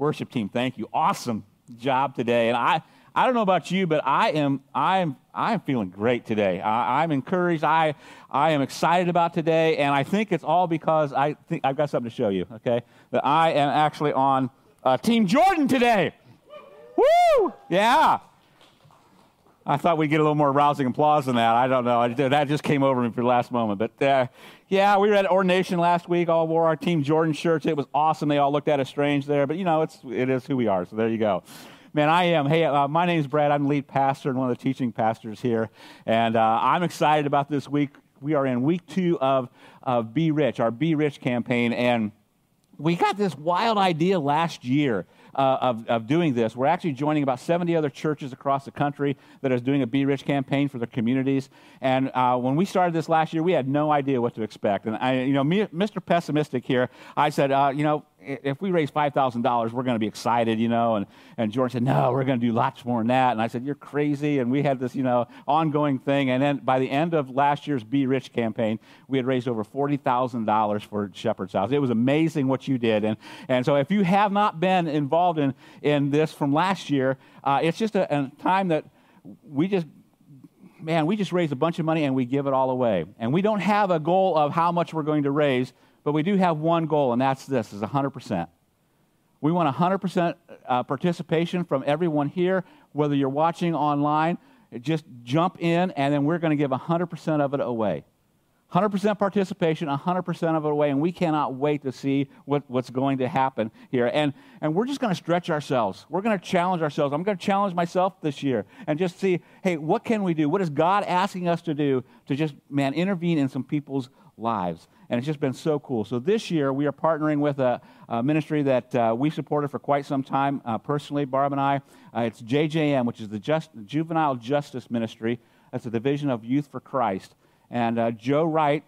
worship team, thank you. Awesome job today. And I, I don't know about you, but I am, I am, I am feeling great today. I, I'm encouraged. I, I am excited about today, and I think it's all because I think I've got something to show you. Okay, that I am actually on uh, Team Jordan today. Woo! Yeah. I thought we'd get a little more rousing applause than that. I don't know. I, that just came over me for the last moment. But uh, yeah, we were at ordination last week. All wore our Team Jordan shirts. It was awesome. They all looked at us strange there, but you know, it's it is who we are. So there you go. Man, I am. Hey, uh, my is Brad. I'm the lead pastor and one of the teaching pastors here, and uh, I'm excited about this week. We are in week two of, of Be Rich, our Be Rich campaign, and we got this wild idea last year uh, of, of doing this. We're actually joining about 70 other churches across the country that is doing a Be Rich campaign for their communities. And uh, when we started this last year, we had no idea what to expect. And I, you know, me, Mr. Pessimistic here, I said, uh, you know, if we raise $5,000, we're going to be excited, you know. And, and George said, no, we're going to do lots more than that. And I said, you're crazy. And we had this, you know, ongoing thing. And then by the end of last year's Be Rich campaign, we had raised over $40,000 for Shepherd's House. It was amazing what you did. And, and so if you have not been involved in, in this from last year, uh, it's just a, a time that we just man, we just raise a bunch of money and we give it all away. And we don't have a goal of how much we're going to raise. But we do have one goal, and that's this, is 100%. We want 100% uh, participation from everyone here, whether you're watching online, just jump in, and then we're going to give 100% of it away. 100% participation, 100% of it away, and we cannot wait to see what, what's going to happen here. And, and we're just going to stretch ourselves. We're going to challenge ourselves. I'm going to challenge myself this year and just see, hey, what can we do? What is God asking us to do to just, man, intervene in some people's lives? And it's just been so cool. So this year we are partnering with a, a ministry that uh, we supported for quite some time uh, personally, Barb and I. Uh, it's JJM, which is the Just, Juvenile Justice Ministry. That's a division of Youth for Christ. And uh, Joe Wright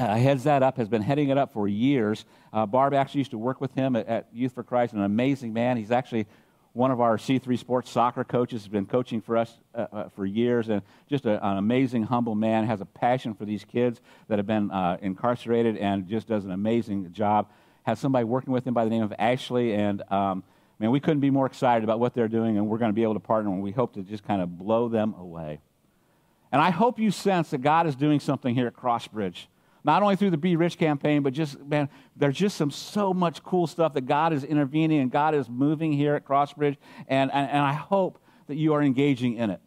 uh, heads that up, has been heading it up for years. Uh, Barb actually used to work with him at, at Youth for Christ, an amazing man. He's actually one of our C3 Sports soccer coaches, has been coaching for us uh, uh, for years, and just a, an amazing, humble man, has a passion for these kids that have been uh, incarcerated and just does an amazing job. Has somebody working with him by the name of Ashley, and um, man, we couldn't be more excited about what they're doing, and we're going to be able to partner, and we hope to just kind of blow them away. And I hope you sense that God is doing something here at Crossbridge not only through the Be Rich campaign, but just, man, there's just some so much cool stuff that God is intervening and God is moving here at Crossbridge, and, and, and I hope that you are engaging in it.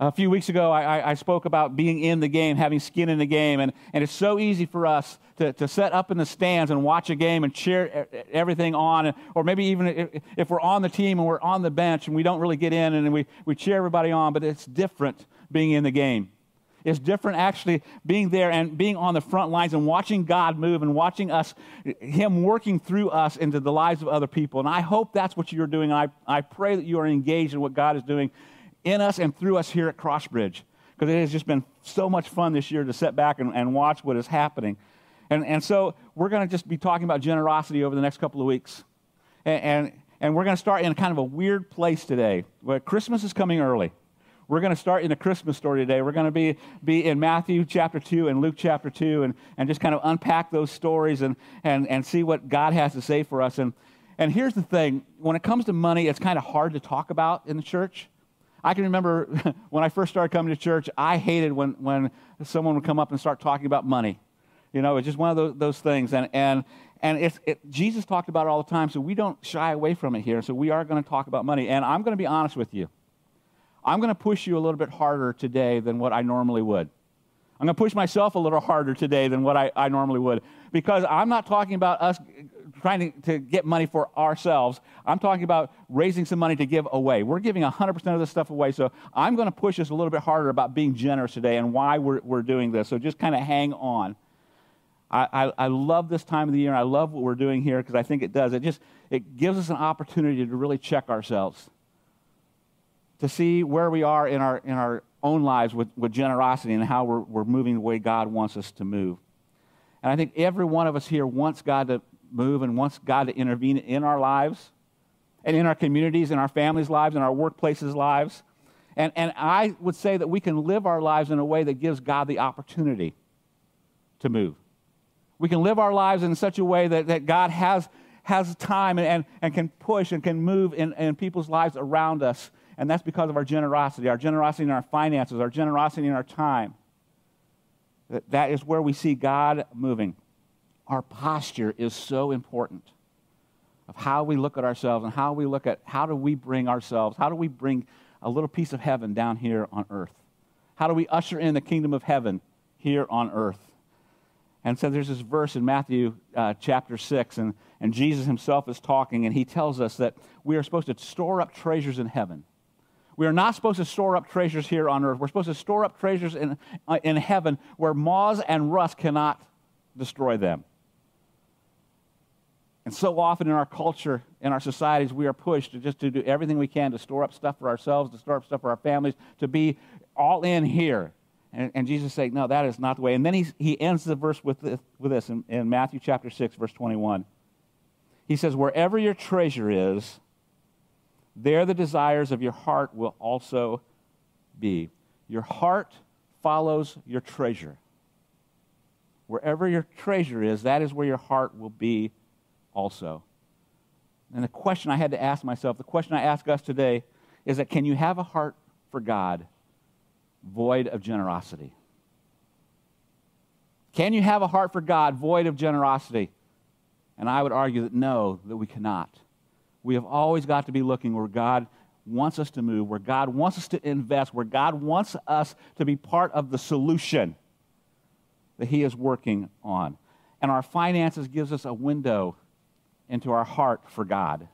A few weeks ago, I, I, spoke about being in the game, having skin in the game, and, and it's so easy for us to, to set up in the stands and watch a game and cheer everything on, or maybe even if, if we're on the team and we're on the bench and we don't really get in and we, we cheer everybody on, but it's different being in the game. It's different actually being there and being on the front lines and watching God move and watching us, Him working through us into the lives of other people. And I hope that's what you're doing. I, I pray that you are engaged in what God is doing in us and through us here at Crossbridge. Because it has just been so much fun this year to sit back and, and watch what is happening. And, and so we're going to just be talking about generosity over the next couple of weeks. And, and, and we're going to start in kind of a weird place today. Where Christmas is coming early. We're going to start in the Christmas story today. We're going to be, be in Matthew chapter 2 and Luke chapter 2 and, and just kind of unpack those stories and, and, and see what God has to say for us. And, and here's the thing when it comes to money, it's kind of hard to talk about in the church. I can remember when I first started coming to church, I hated when, when someone would come up and start talking about money. You know, it's just one of those, those things. And, and, and it's, it, Jesus talked about it all the time, so we don't shy away from it here. So we are going to talk about money. And I'm going to be honest with you. I'm going to push you a little bit harder today than what I normally would. I'm going to push myself a little harder today than what I, I normally would because I'm not talking about us trying to, to get money for ourselves. I'm talking about raising some money to give away. We're giving 100% of this stuff away. So I'm going to push us a little bit harder about being generous today and why we're, we're doing this. So just kind of hang on. I, I, I, love this time of the year and I love what we're doing here because I think it does. It just it gives us an opportunity to really check ourselves to see where we are in our, in our own lives with, with generosity and how we're, we're moving the way God wants us to move. And I think every one of us here wants God to move and wants God to intervene in our lives and in our communities, in our families' lives, in our workplaces' lives. And, and I would say that we can live our lives in a way that gives God the opportunity to move. We can live our lives in such a way that, that God has has time and, and, and can push and can move in, in people's lives around us. And that's because of our generosity, our generosity in our finances, our generosity in our time. That, is where we see God moving. Our posture is so important of how we look at ourselves and how we look at how do we bring ourselves, how do we bring a little piece of heaven down here on earth? How do we usher in the kingdom of heaven here on earth? And so there's this verse in Matthew uh, chapter 6, and, and Jesus himself is talking, and he tells us that we are supposed to store up treasures in heaven. We are not supposed to store up treasures here on earth. We're supposed to store up treasures in, uh, in heaven where moths and rust cannot destroy them. And so often in our culture, in our societies, we are pushed to just to do everything we can to store up stuff for ourselves, to store up stuff for our families, to be all in here. And, and Jesus said, no, that is not the way. And then he, he ends the verse with this, with this in, in Matthew chapter 6, verse 21. He says, wherever your treasure is, there the desires of your heart will also be. Your heart follows your treasure. Wherever your treasure is, that is where your heart will be also. And the question I had to ask myself, the question I ask us today, is that can you have a heart for God void of generosity? Can you have a heart for God void of generosity? And I would argue that no, that we cannot. We have always got to be looking where God wants us to move, where God wants us to invest, where God wants us to be part of the solution that He is working on. And our finances gives us a window into our heart for God.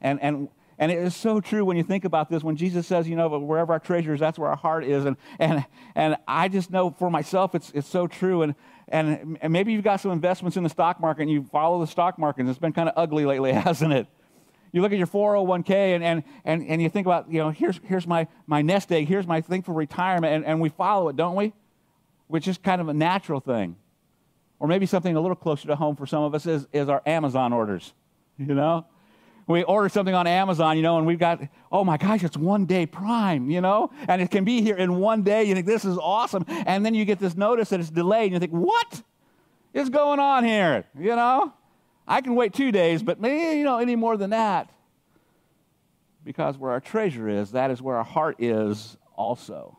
And, and, and it is so true when you think about this, when Jesus says, you know, wherever our treasure is, that's where our heart is. And, and, and I just know for myself, it's, it's so true. And, and, and maybe you've got some investments in the stock market and you follow the stock market, and it's been kind of ugly lately, hasn't it? You look at your 401k and, and, and, and you think about, you know, here's, here's my, my nest egg, here's my thing for retirement, and, and we follow it, don't we? Which is kind of a natural thing. Or maybe something a little closer to home for some of us is, is our Amazon orders. You know? We order something on Amazon, you know, and we've got, oh my gosh, it's one day prime, you know? And it can be here in one day. You think, this is awesome. And then you get this notice that it's delayed, and you think, what is going on here? You know? I can wait two days, but maybe, you know, any more than that. Because where our treasure is, that is where our heart is also.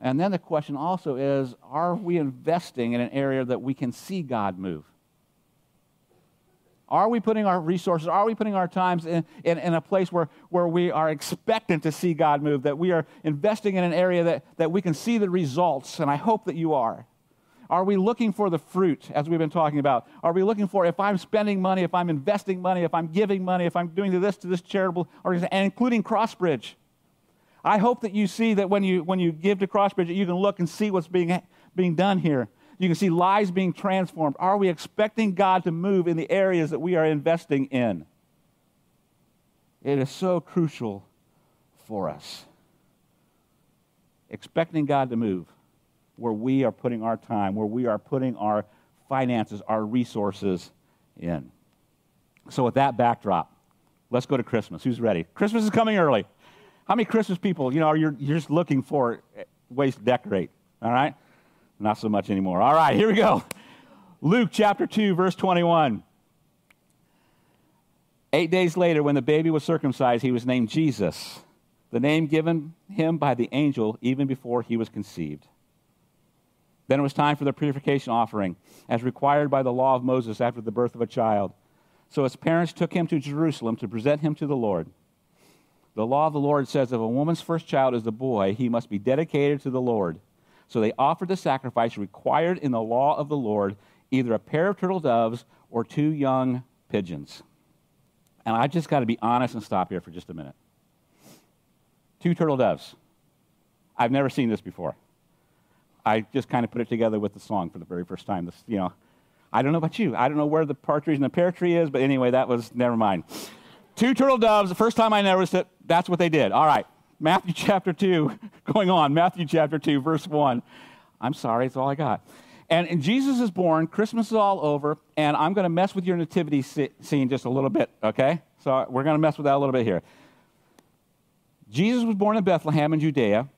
And then the question also is are we investing in an area that we can see God move? Are we putting our resources, are we putting our times in, in, in, a place where, where we are expectant to see God move, that we are investing in an area that, that we can see the results? And I hope that you are. Are we looking for the fruit, as we've been talking about? Are we looking for if I'm spending money, if I'm investing money, if I'm giving money, if I'm doing this to this charitable organization, and including Crossbridge? I hope that you see that when you, when you give to Crossbridge, you can look and see what's being, being done here. You can see lives being transformed. Are we expecting God to move in the areas that we are investing in? It is so crucial for us. Expecting God to move where we are putting our time, where we are putting our finances, our resources in. So, with that backdrop, let's go to Christmas. Who's ready? Christmas is coming early. How many Christmas people, you know, you're, you're just looking for ways to decorate? All right? Not so much anymore. All right, here we go. Luke chapter 2, verse 21. Eight days later, when the baby was circumcised, he was named Jesus, the name given him by the angel even before he was conceived. Then it was time for the purification offering, as required by the law of Moses after the birth of a child. So his parents took him to Jerusalem to present him to the Lord. The law of the Lord says if a woman's first child is a boy, he must be dedicated to the Lord. So they offered the sacrifice required in the law of the Lord, either a pair of turtle doves or two young pigeons. And I just got to be honest and stop here for just a minute. Two turtle doves. I've never seen this before. I just kind of put it together with the song for the very first time. This, you know, I don't know about you. I don't know where the partridge in the pear tree is, but anyway, that was never mind. Two turtle doves. The first time I noticed it, that's what they did. All right. Matthew chapter 2, going on. Matthew chapter 2, verse 1. I'm sorry, it's all I got. And, and Jesus is born, Christmas is all over, and I'm going to mess with your nativity scene just a little bit, okay? So we're going to mess with that a little bit here. Jesus was born in Bethlehem in Judea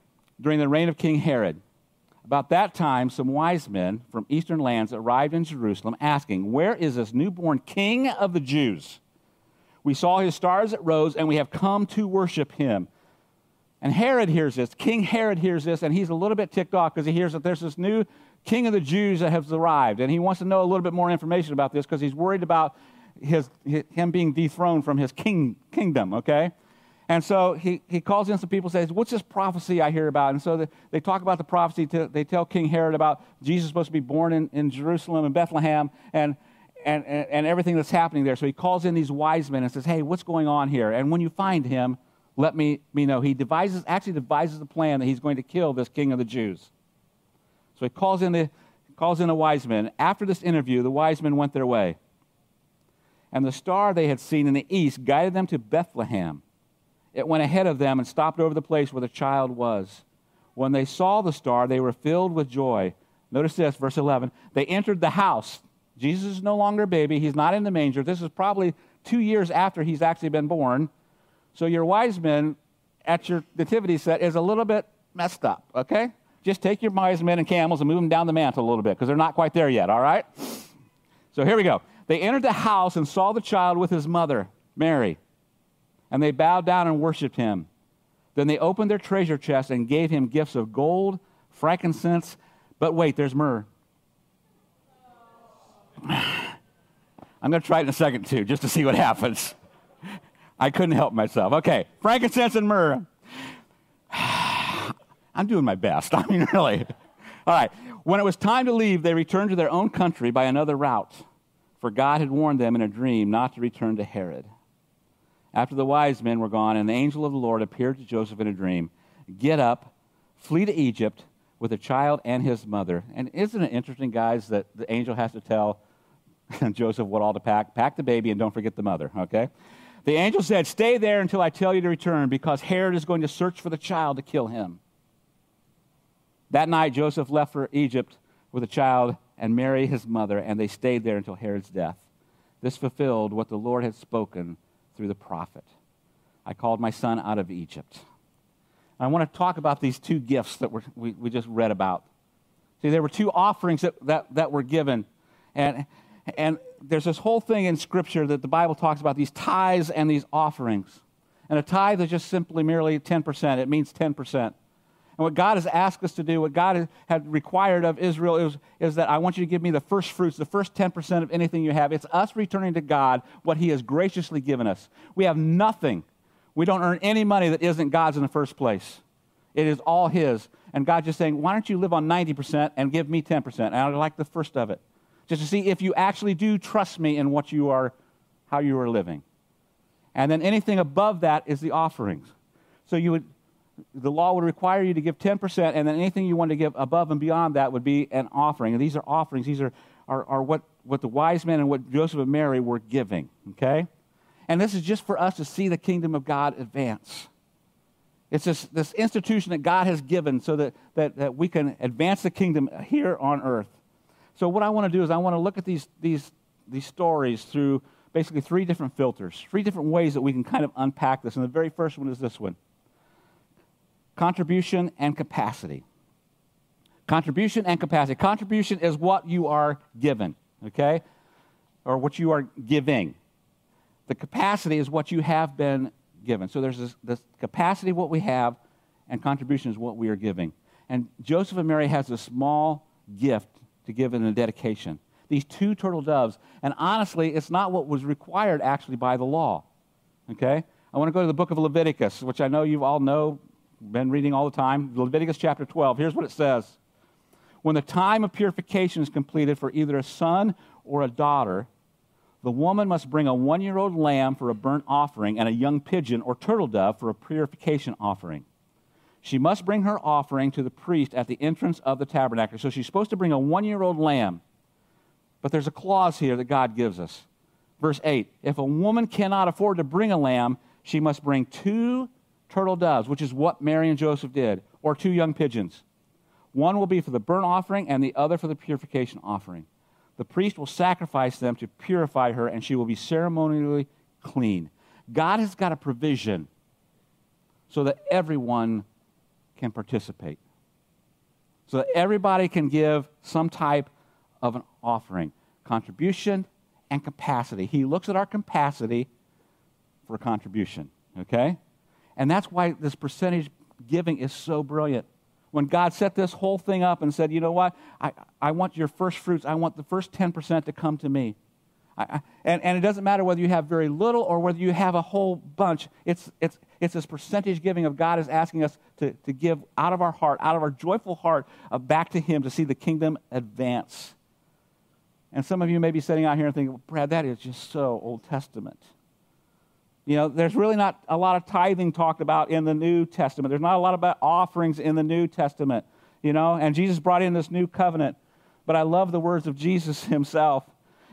during the reign of King Herod. About that time, some wise men from eastern lands arrived in Jerusalem asking, Where is this newborn king of the Jews? We saw his stars at rose, and we have come to worship him. And Herod hears this. King Herod hears this, and he's a little bit ticked off because he hears that there's this new king of the Jews that has arrived. And he wants to know a little bit more information about this because he's worried about his, him being dethroned from his king, kingdom, okay? And so he, he calls in some people and says, What's this prophecy I hear about? And so the, they talk about the prophecy. To, they tell King Herod about Jesus supposed to be born in, in Jerusalem and Bethlehem and, and, and, and everything that's happening there. So he calls in these wise men and says, Hey, what's going on here? And when you find him, let me, me know. He devises, actually devises a plan that he's going to kill this king of the Jews. So he calls in the, calls in the wise men. After this interview, the wise men went their way. And the star they had seen in the east guided them to Bethlehem it went ahead of them and stopped over the place where the child was. When they saw the star, they were filled with joy. Notice this, verse 11. They entered the house. Jesus is no longer a baby. He's not in the manger. This is probably two years after he's actually been born. So your wise men at your nativity set is a little bit messed up, okay? Just take your wise men and camels and move them down the mantle a little bit because they're not quite there yet, all right? So here we go. They entered the house and saw the child with his mother, Mary and they bowed down and worshiped him. Then they opened their treasure chest and gave him gifts of gold, frankincense, but wait, there's myrrh. I'm going to try it in a second, too, just to see what happens. I couldn't help myself. Okay, frankincense and myrrh. I'm doing my best. I mean, really. All right. When it was time to leave, they returned to their own country by another route, for God had warned them in a dream not to return to Herod after the wise men were gone, and the angel of the Lord appeared to Joseph in a dream Get up, flee to Egypt with the child and his mother. And isn't it interesting, guys, that the angel has to tell Joseph what all to pack? Pack the baby and don't forget the mother, okay? The angel said, Stay there until I tell you to return, because Herod is going to search for the child to kill him. That night, Joseph left for Egypt with the child and Mary, his mother, and they stayed there until Herod's death. This fulfilled what the Lord had spoken through the prophet. I called my son out of Egypt. I want to talk about these two gifts that we, we just read about. See, there were two offerings that, that, that were given. And, and there's this whole thing in Scripture that the Bible talks about these tithes and these offerings. And a tithe is just simply merely 10%. It means 10%. And what God has asked us to do, what God had required of Israel is, is that I want you to give me the first fruits, the first 10% of anything you have. It's us returning to God what He has graciously given us. We have nothing. We don't earn any money that isn't God's in the first place. It is all His. And God just saying, why don't you live on 90% and give me 10%? And I like the first of it. Just to see if you actually do trust me in what you are, how you are living. And then anything above that is the offerings. So you would the law would require you to give 10%, and then anything you want to give above and beyond that would be an offering. And these are offerings. These are, are, are what, what the wise men and what Joseph and Mary were giving, okay? And this is just for us to see the kingdom of God advance. It's this, this institution that God has given so that, that, that we can advance the kingdom here on earth. So, what I want to do is, I want to look at these, these, these stories through basically three different filters, three different ways that we can kind of unpack this. And the very first one is this one contribution and capacity. Contribution and capacity. Contribution is what you are given, okay? Or what you are giving. The capacity is what you have been given. So there's this, this capacity, what we have, and contribution is what we are giving. And Joseph and Mary has a small gift to give in a dedication. These two turtle doves. And honestly, it's not what was required actually by the law. Okay? I want to go to the book of Leviticus, which I know you all know been reading all the time. Leviticus chapter 12. Here's what it says When the time of purification is completed for either a son or a daughter, the woman must bring a one year old lamb for a burnt offering and a young pigeon or turtle dove for a purification offering. She must bring her offering to the priest at the entrance of the tabernacle. So she's supposed to bring a one year old lamb. But there's a clause here that God gives us. Verse 8 If a woman cannot afford to bring a lamb, she must bring two turtle doves, which is what Mary and Joseph did, or two young pigeons. One will be for the burnt offering, and the other for the purification offering. The priest will sacrifice them to purify her, and she will be ceremonially clean. God has got a provision so that everyone can participate. so that everybody can give some type of an offering contribution and capacity. He looks at our capacity for contribution, okay? And that's why this percentage giving is so brilliant. When God set this whole thing up and said, you know what, I, I want your first fruits, I want the first 10% to come to me. I, and, and it doesn't matter whether you have very little or whether you have a whole bunch. It's, it's, it's this percentage giving of God is asking us to, to give out of our heart, out of our joyful heart, uh, back to Him to see the kingdom advance. And some of you may be sitting out here and thinking, well, Brad, that is just so Old Testament. You know, there's really not a lot of tithing talked about in the New Testament. There's not a lot about offerings in the New Testament, you know, and Jesus brought in this new covenant. But I love the words of Jesus himself.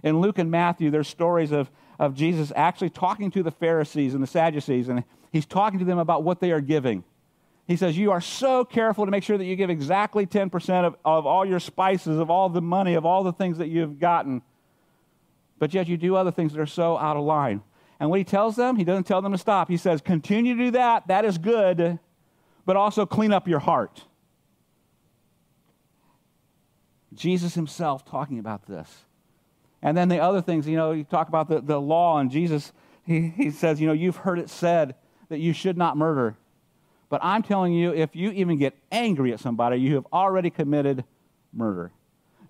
In Luke and Matthew, there's stories of, of Jesus actually talking to the Pharisees and the Sadducees, and he's talking to them about what they are giving. He says, You are so careful to make sure that you give exactly 10% of, of all your spices, of all the money, of all the things that you've gotten, but yet you do other things that are so out of line. And what he tells them, he doesn't tell them to stop. He says, Continue to do that, that is good, but also clean up your heart. Jesus himself talking about this. And then the other things, you know, you talk about the, the law, and Jesus, he, he says, you know, you've heard it said that you should not murder. But I'm telling you, if you even get angry at somebody, you have already committed murder.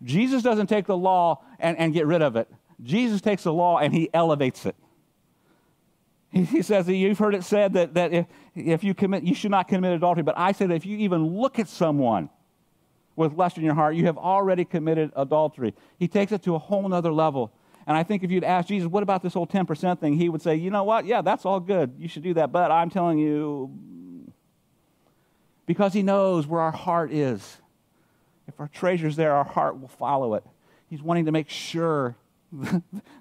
Jesus doesn't take the law and, and get rid of it. Jesus takes the law and he elevates it. He, says that you've heard it said that, that if, if you commit, you should not commit adultery. But I say that if you even look at someone with lust in your heart, you have already committed adultery. He takes it to a whole other level. And I think if you'd ask Jesus, what about this whole 10% thing? He would say, you know what? Yeah, that's all good. You should do that. But I'm telling you, because he knows where our heart is. If our treasure's there, our heart will follow it. He's wanting to make sure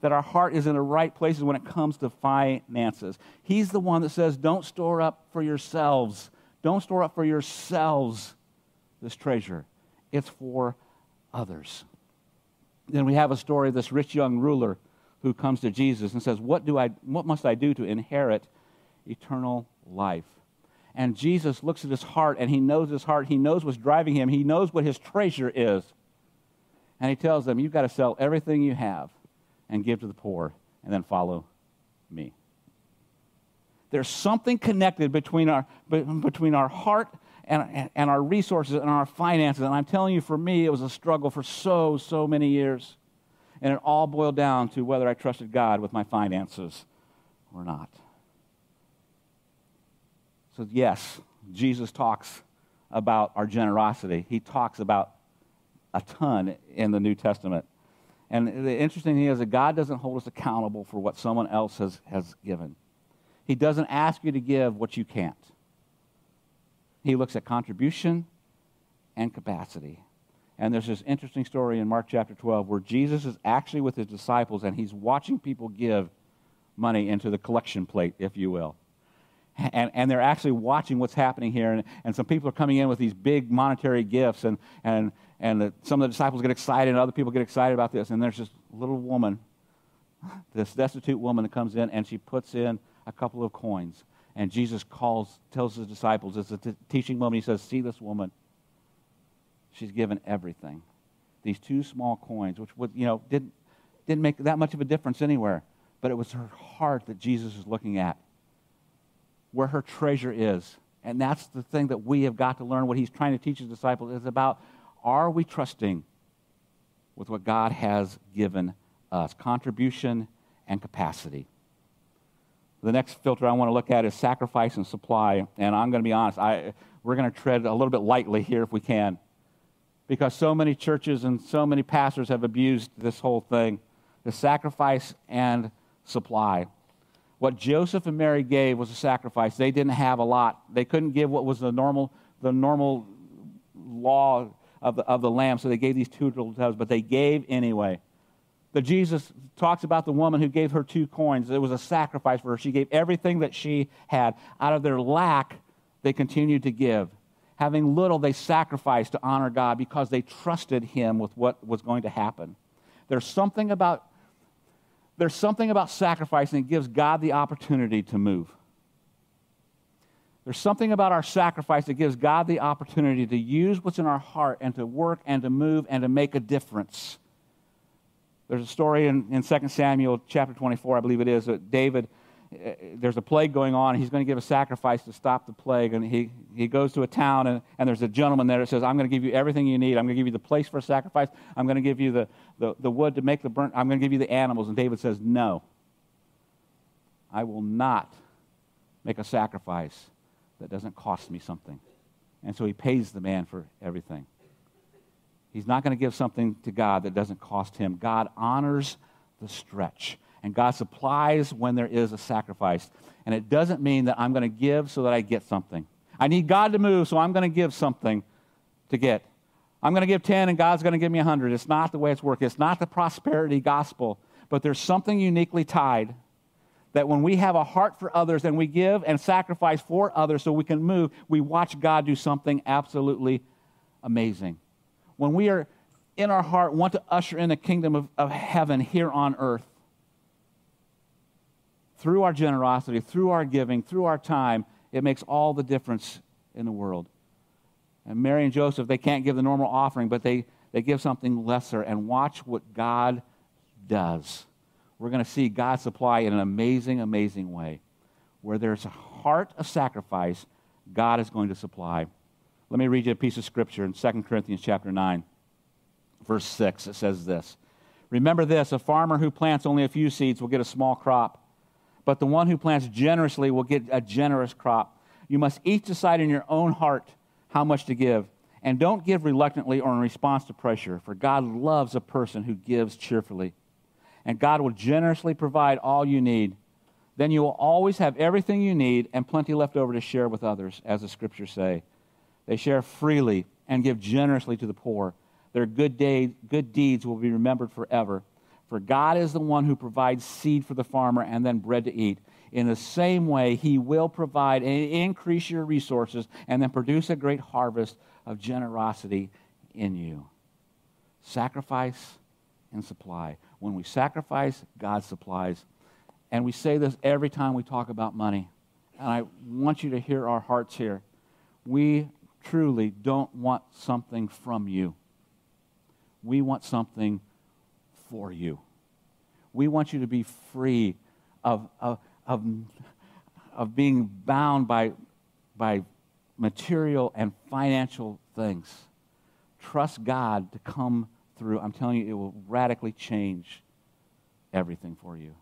that our heart is in the right places when it comes to finances. He's the one that says, don't store up for yourselves. Don't store up for yourselves this treasure. It's for others. Then we have a story of this rich young ruler who comes to Jesus and says, What, do I, what must I do to inherit eternal life? And Jesus looks at his heart and he knows his heart. He knows what's driving him. He knows what his treasure is. And he tells them, You've got to sell everything you have and give to the poor and then follow me. There's something connected between our, between our heart and, and our resources and our finances. And I'm telling you, for me, it was a struggle for so, so many years. And it all boiled down to whether I trusted God with my finances or not. So, yes, Jesus talks about our generosity. He talks about a ton in the New Testament. And the interesting thing is that God doesn't hold us accountable for what someone else has, has given. He doesn't ask you to give what you can't. He looks at contribution and capacity. And there's this interesting story in Mark chapter 12 where Jesus is actually with his disciples and he's watching people give money into the collection plate, if you will and, and they're actually watching what's happening here. And, and some people are coming in with these big monetary gifts, and, and, and the, some of the disciples get excited, and other people get excited about this. And there's this little woman, this destitute woman that comes in, and she puts in a couple of coins. And Jesus calls, tells his disciples, it's a t- teaching moment. He says, See this woman. She's given everything. These two small coins, which would, you know, didn't, didn't make that much of a difference anywhere. But it was her heart that Jesus was looking at where her treasure is. And that's the thing that we have got to learn. What he's trying to teach his disciples is about are we trusting with what God has given us? Contribution and capacity. The next filter I want to look at is sacrifice and supply. And I'm going to be honest, I, we're going to tread a little bit lightly here if we can. Because so many churches and so many pastors have abused this whole thing the sacrifice and supply. What Joseph and Mary gave was a sacrifice. They didn't have a lot. They couldn't give what was the normal, the normal law of the, of the lamb, so they gave these two little doves, but they gave anyway. But Jesus talks about the woman who gave her two coins. It was a sacrifice for her. She gave everything that she had. Out of their lack, they continued to give. Having little, they sacrificed to honor God because they trusted Him with what was going to happen. There's something about there's something about sacrificing that gives God the opportunity to move. There's something about our sacrifice that gives God the opportunity to use what's in our heart and to work and to move and to make a difference. There's a story in, in 2 Samuel chapter 24, I believe it is, that David, uh, there's a plague going on. He's going to give a sacrifice to stop the plague. And he, he goes to a town, and, and there's a gentleman there that says, I'm going to give you everything you need. I'm going to give you the place for a sacrifice. I'm going to give you the, the, the wood to make the burnt. I'm going to give you the animals. And David says, No. I will not make a sacrifice that doesn't cost me something. And so he pays the man for everything. He's not going to give something to God that doesn't cost him. God honors the stretch, and God supplies when there is a sacrifice. And it doesn't mean that I'm going to give so that I get something. I need God to move, so I'm going to give something to get. I'm going to give 10 and God's going to give me 100. It's not the way it's working. It's not the prosperity gospel, but there's something uniquely tied that when we have a heart for others and we give and sacrifice for others so we can move, we watch God do something absolutely amazing. When we are in our heart, want to usher in the kingdom of, of heaven here on earth, through our generosity, through our giving, through our time, it makes all the difference in the world. And Mary and Joseph, they can't give the normal offering, but they, they give something lesser. And watch what God does we're going to see God supply in an amazing, amazing way. Where there's a heart of sacrifice, God is going to supply. Let me read you a piece of scripture in 2 Corinthians chapter 9, verse 6. It says this Remember this a farmer who plants only a few seeds will get a small crop, but the one who plants generously will get a generous crop. You must each decide in your own heart how much to give. And don't give reluctantly or in response to pressure, for God loves a person who gives cheerfully and God will generously provide all you need. Then you will always have everything you need and plenty left over to share with others, as the scriptures say. They share freely and give generously to the poor. Their good, day, good deeds will be remembered forever. For God is the one who provides seed for the farmer and then bread to eat. In the same way, He will provide and increase your resources and then produce a great harvest of generosity in you. Sacrifice and supply. When we sacrifice, God supplies. And we say this every time we talk about money. And I want you to hear our hearts here. We truly don't want something from you, we want something for you. We want you to be free of, of, of, of being bound by, by material and financial things. Trust God to come through, I'm telling you, it will radically change everything for you.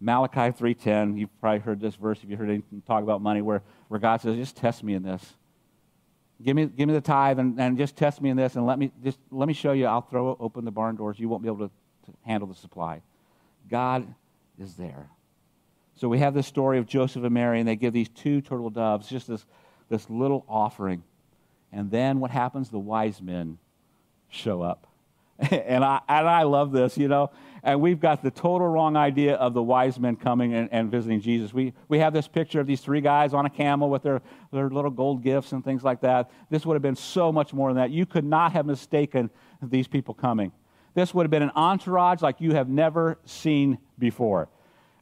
Malachi 3.10, you've probably heard this verse if you heard anything talk about money, where, where God says, just test me in this. Give me, give me the tithe and, and just test me in this and let me, just, let me show you. I'll throw open the barn doors. You won't be able to, to handle the supply. God is there. So we have this story of Joseph and Mary, and they give these two turtle doves, just this, this little offering. And then what happens? The wise men show up. and, I, and I love this, you know. And we've got the total wrong idea of the wise men coming and, and visiting Jesus. We, we have this picture of these three guys on a camel with their, their little gold gifts and things like that. This would have been so much more than that. You could not have mistaken these people coming. This would have been an entourage like you have never seen before.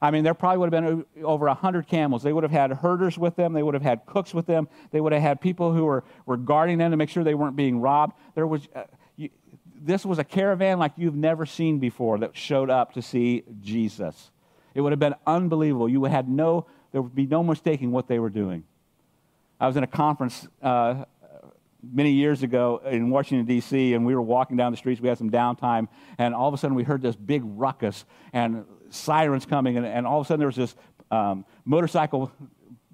I mean, there probably would have been over 100 camels. They would have had herders with them. They would have had cooks with them. They would have had people who were, were guarding them to make sure they weren't being robbed. There was, uh, this was a caravan like you've never seen before that showed up to see Jesus. It would have been unbelievable. You had no, there would be no mistaking what they were doing. I was in a conference uh, many years ago in Washington, D.C., and we were walking down the streets. We had some downtime, and all of a sudden we heard this big ruckus and sirens coming, and, and all of a sudden there was this um, motorcycle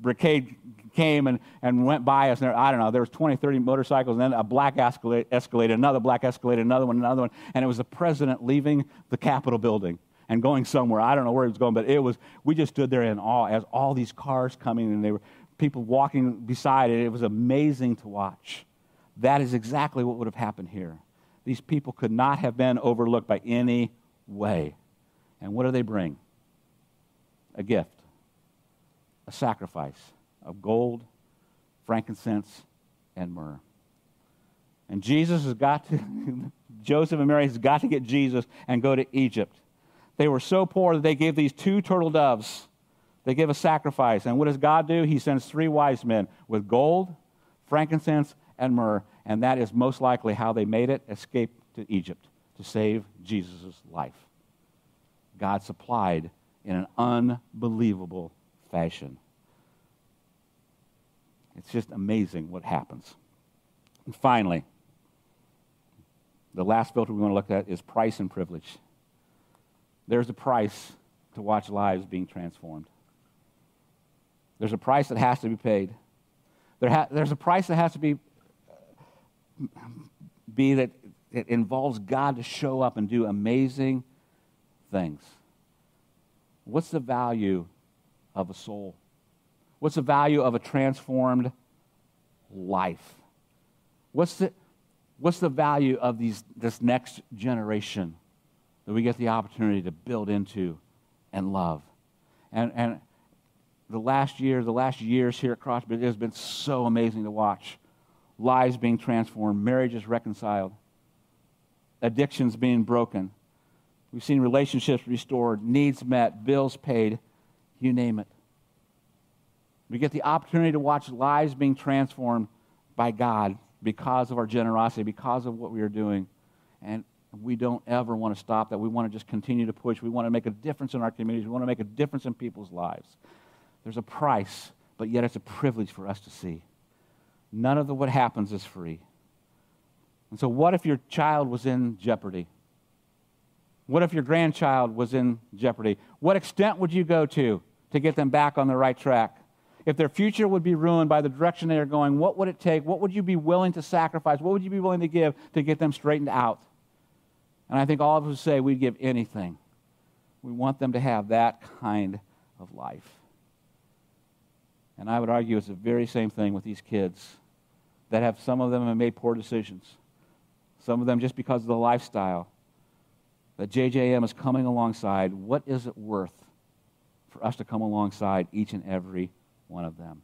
brigade came and, and went by us. And there, I don't know, there was 20, 30 motorcycles, and then a black escalade, escalated, another black escalated, another one, another one. And it was the president leaving the Capitol building and going somewhere. I don't know where he was going, but it was, we just stood there in awe as all these cars coming and they were people walking beside it. It was amazing to watch. That is exactly what would have happened here. These people could not have been overlooked by any way. And what do they bring? A gift, a sacrifice of gold, frankincense, and myrrh. And Jesus has got to, Joseph and Mary has got to get Jesus and go to Egypt. They were so poor that they gave these two turtle doves They give a sacrifice. And what does God do? He sends three wise men with gold, frankincense, and myrrh. And that is most likely how they made it escape to Egypt to save Jesus' life. God supplied in an unbelievable fashion. It's just amazing what happens. And finally, the last filter we want to look at is price and privilege. There's a price to watch lives being transformed. There's a price that has to be paid. There ha- there's a price that has to be, be that it involves God to show up and do amazing things. What's the value of a soul? What's the value of a transformed life? What's the, what's the value of these, this next generation that we get the opportunity to build into and love? And, and the last year, the last years here at Crossbridge, it has been so amazing to watch. Lives being transformed, marriages reconciled, addictions being broken. We've seen relationships restored, needs met, bills paid, you name it. We get the opportunity to watch lives being transformed by God because of our generosity, because of what we are doing. And we don't ever want to stop that. We want to just continue to push. We want to make a difference in our communities. We want to make a difference in people's lives. There's a price, but yet it's a privilege for us to see. None of the, what happens is free. And so, what if your child was in jeopardy? What if your grandchild was in jeopardy? What extent would you go to to get them back on the right track? If their future would be ruined by the direction they are going, what would it take? What would you be willing to sacrifice? What would you be willing to give to get them straightened out? And I think all of us say we'd give anything. We want them to have that kind of life. And I would argue it's the very same thing with these kids that have some of them have made poor decisions. Some of them just because of the lifestyle that JJM is coming alongside. What is it worth for us to come alongside each and every one of them?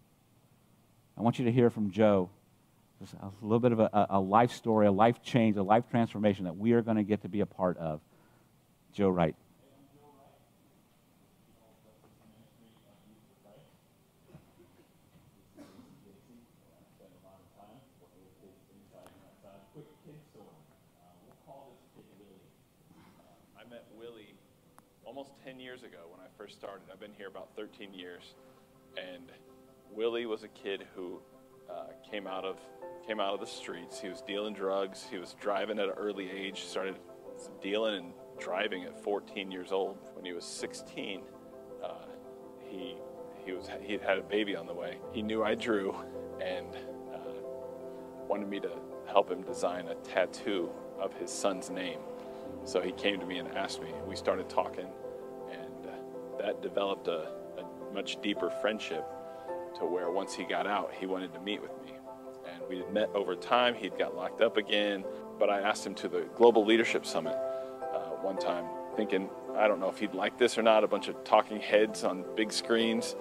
I want you to hear from Joe just a little bit of a, a life story, a life change, a life transformation that we are going to get to be a part of. Joe Wright. Almost 10 years ago when I first started. I've been here about 13 years. And Willie was a kid who uh, came out of came out of the streets. He was dealing drugs. He was driving at an early age. Started dealing and driving at 14 years old. When he was 16, uh, he he was he had a baby on the way. He knew I drew and uh, wanted me to help him design a tattoo of his son's name. So he came to me and asked me. We started talking and that developed a, a much deeper friendship to where once he got out, he wanted to meet with me. And we had met over time. He'd got locked up again, but I asked him to the Global Leadership Summit uh, one time, thinking, I don't know if he'd like this or not, a bunch of talking heads on big screens.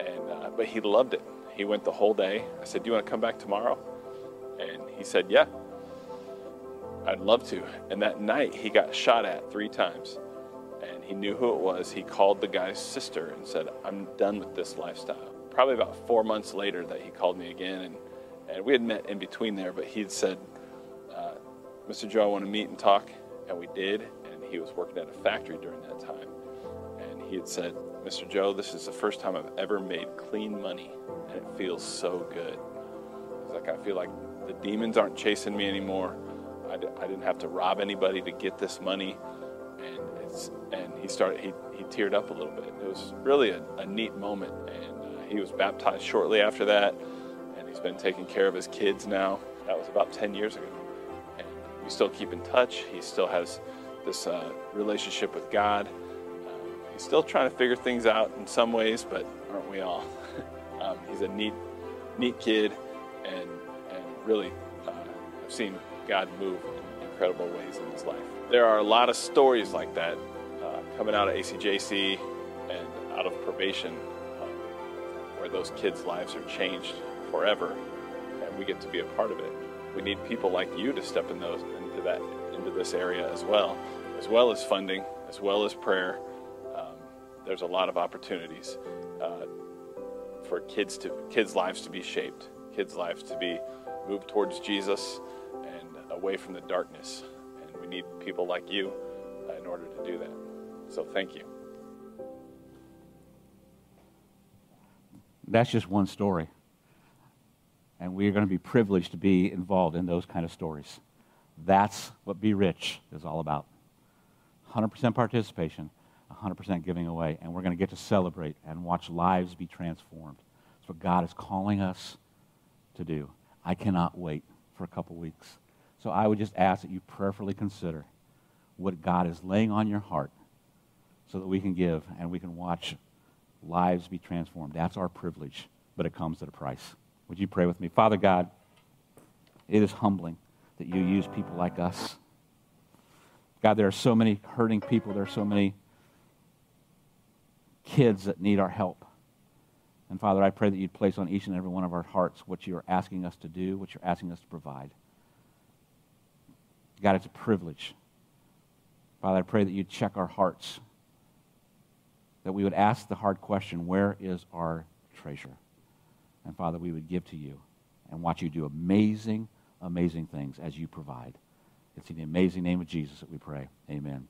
And, uh, but he loved it. He went the whole day. I said, Do you want to come back tomorrow? And he said, Yeah, I'd love to. And that night, he got shot at three times and he knew who it was. He called the guy's sister and said, I'm done with this lifestyle. Probably about four months later that he called me again, and, and we had met in between there, but he'd said, uh, Mr. Joe, I want to meet and talk. And we did, and he was working at a factory during that time. And he had said, Mr. Joe, this is the first time I've ever made clean money, and it feels so good. It's like I feel like the demons aren't chasing me anymore. I didn't have to rob anybody to get this money and and he started he, he teared up a little bit. It was really a, a neat moment, and uh, he was baptized shortly after that, and he's been taking care of his kids now. That was about 10 years ago, and we still keep in touch. He still has this uh, relationship with God. Uh, he's still trying to figure things out in some ways, but aren't we all? um, he's a neat, neat kid, and and really, uh, I've seen God move in incredible ways in his life there are a lot of stories like that uh, coming out of ACJC and out of probation um, where those kids' lives are changed forever, and we get to be a part of it. We need people like you to step in those into that into this area as well, as well as funding, as well as prayer. Um, there's a lot of opportunities uh, for kids to kids' lives to be shaped, kids' lives to be moved towards Jesus away from the darkness. And we need people like you uh, in order to do that. So thank you. That's just one story. And we are going to be privileged to be involved in those kind of stories. That's what Be Rich is all about 100% participation, 100% giving away. And we're going to get to celebrate and watch lives be transformed. That's what God is calling us to do. I cannot wait for a couple weeks. So I would just ask that you prayerfully consider what God is laying on your heart so that we can give and we can watch lives be transformed. That's our privilege, but it comes at a price. Would you pray with me? Father God, it is humbling that you use people like us. God, there are so many hurting people. There are so many kids that need our help. And Father, I pray that you'd place on each and every one of our hearts what you're asking us to do, what you're asking us to provide. God, it's a privilege. Father, I pray that you'd check our hearts, that we would ask the hard question, where is our treasure? And Father, we would give to you and watch you do amazing, amazing things as you provide. It's in the amazing name of Jesus that we pray. Amen.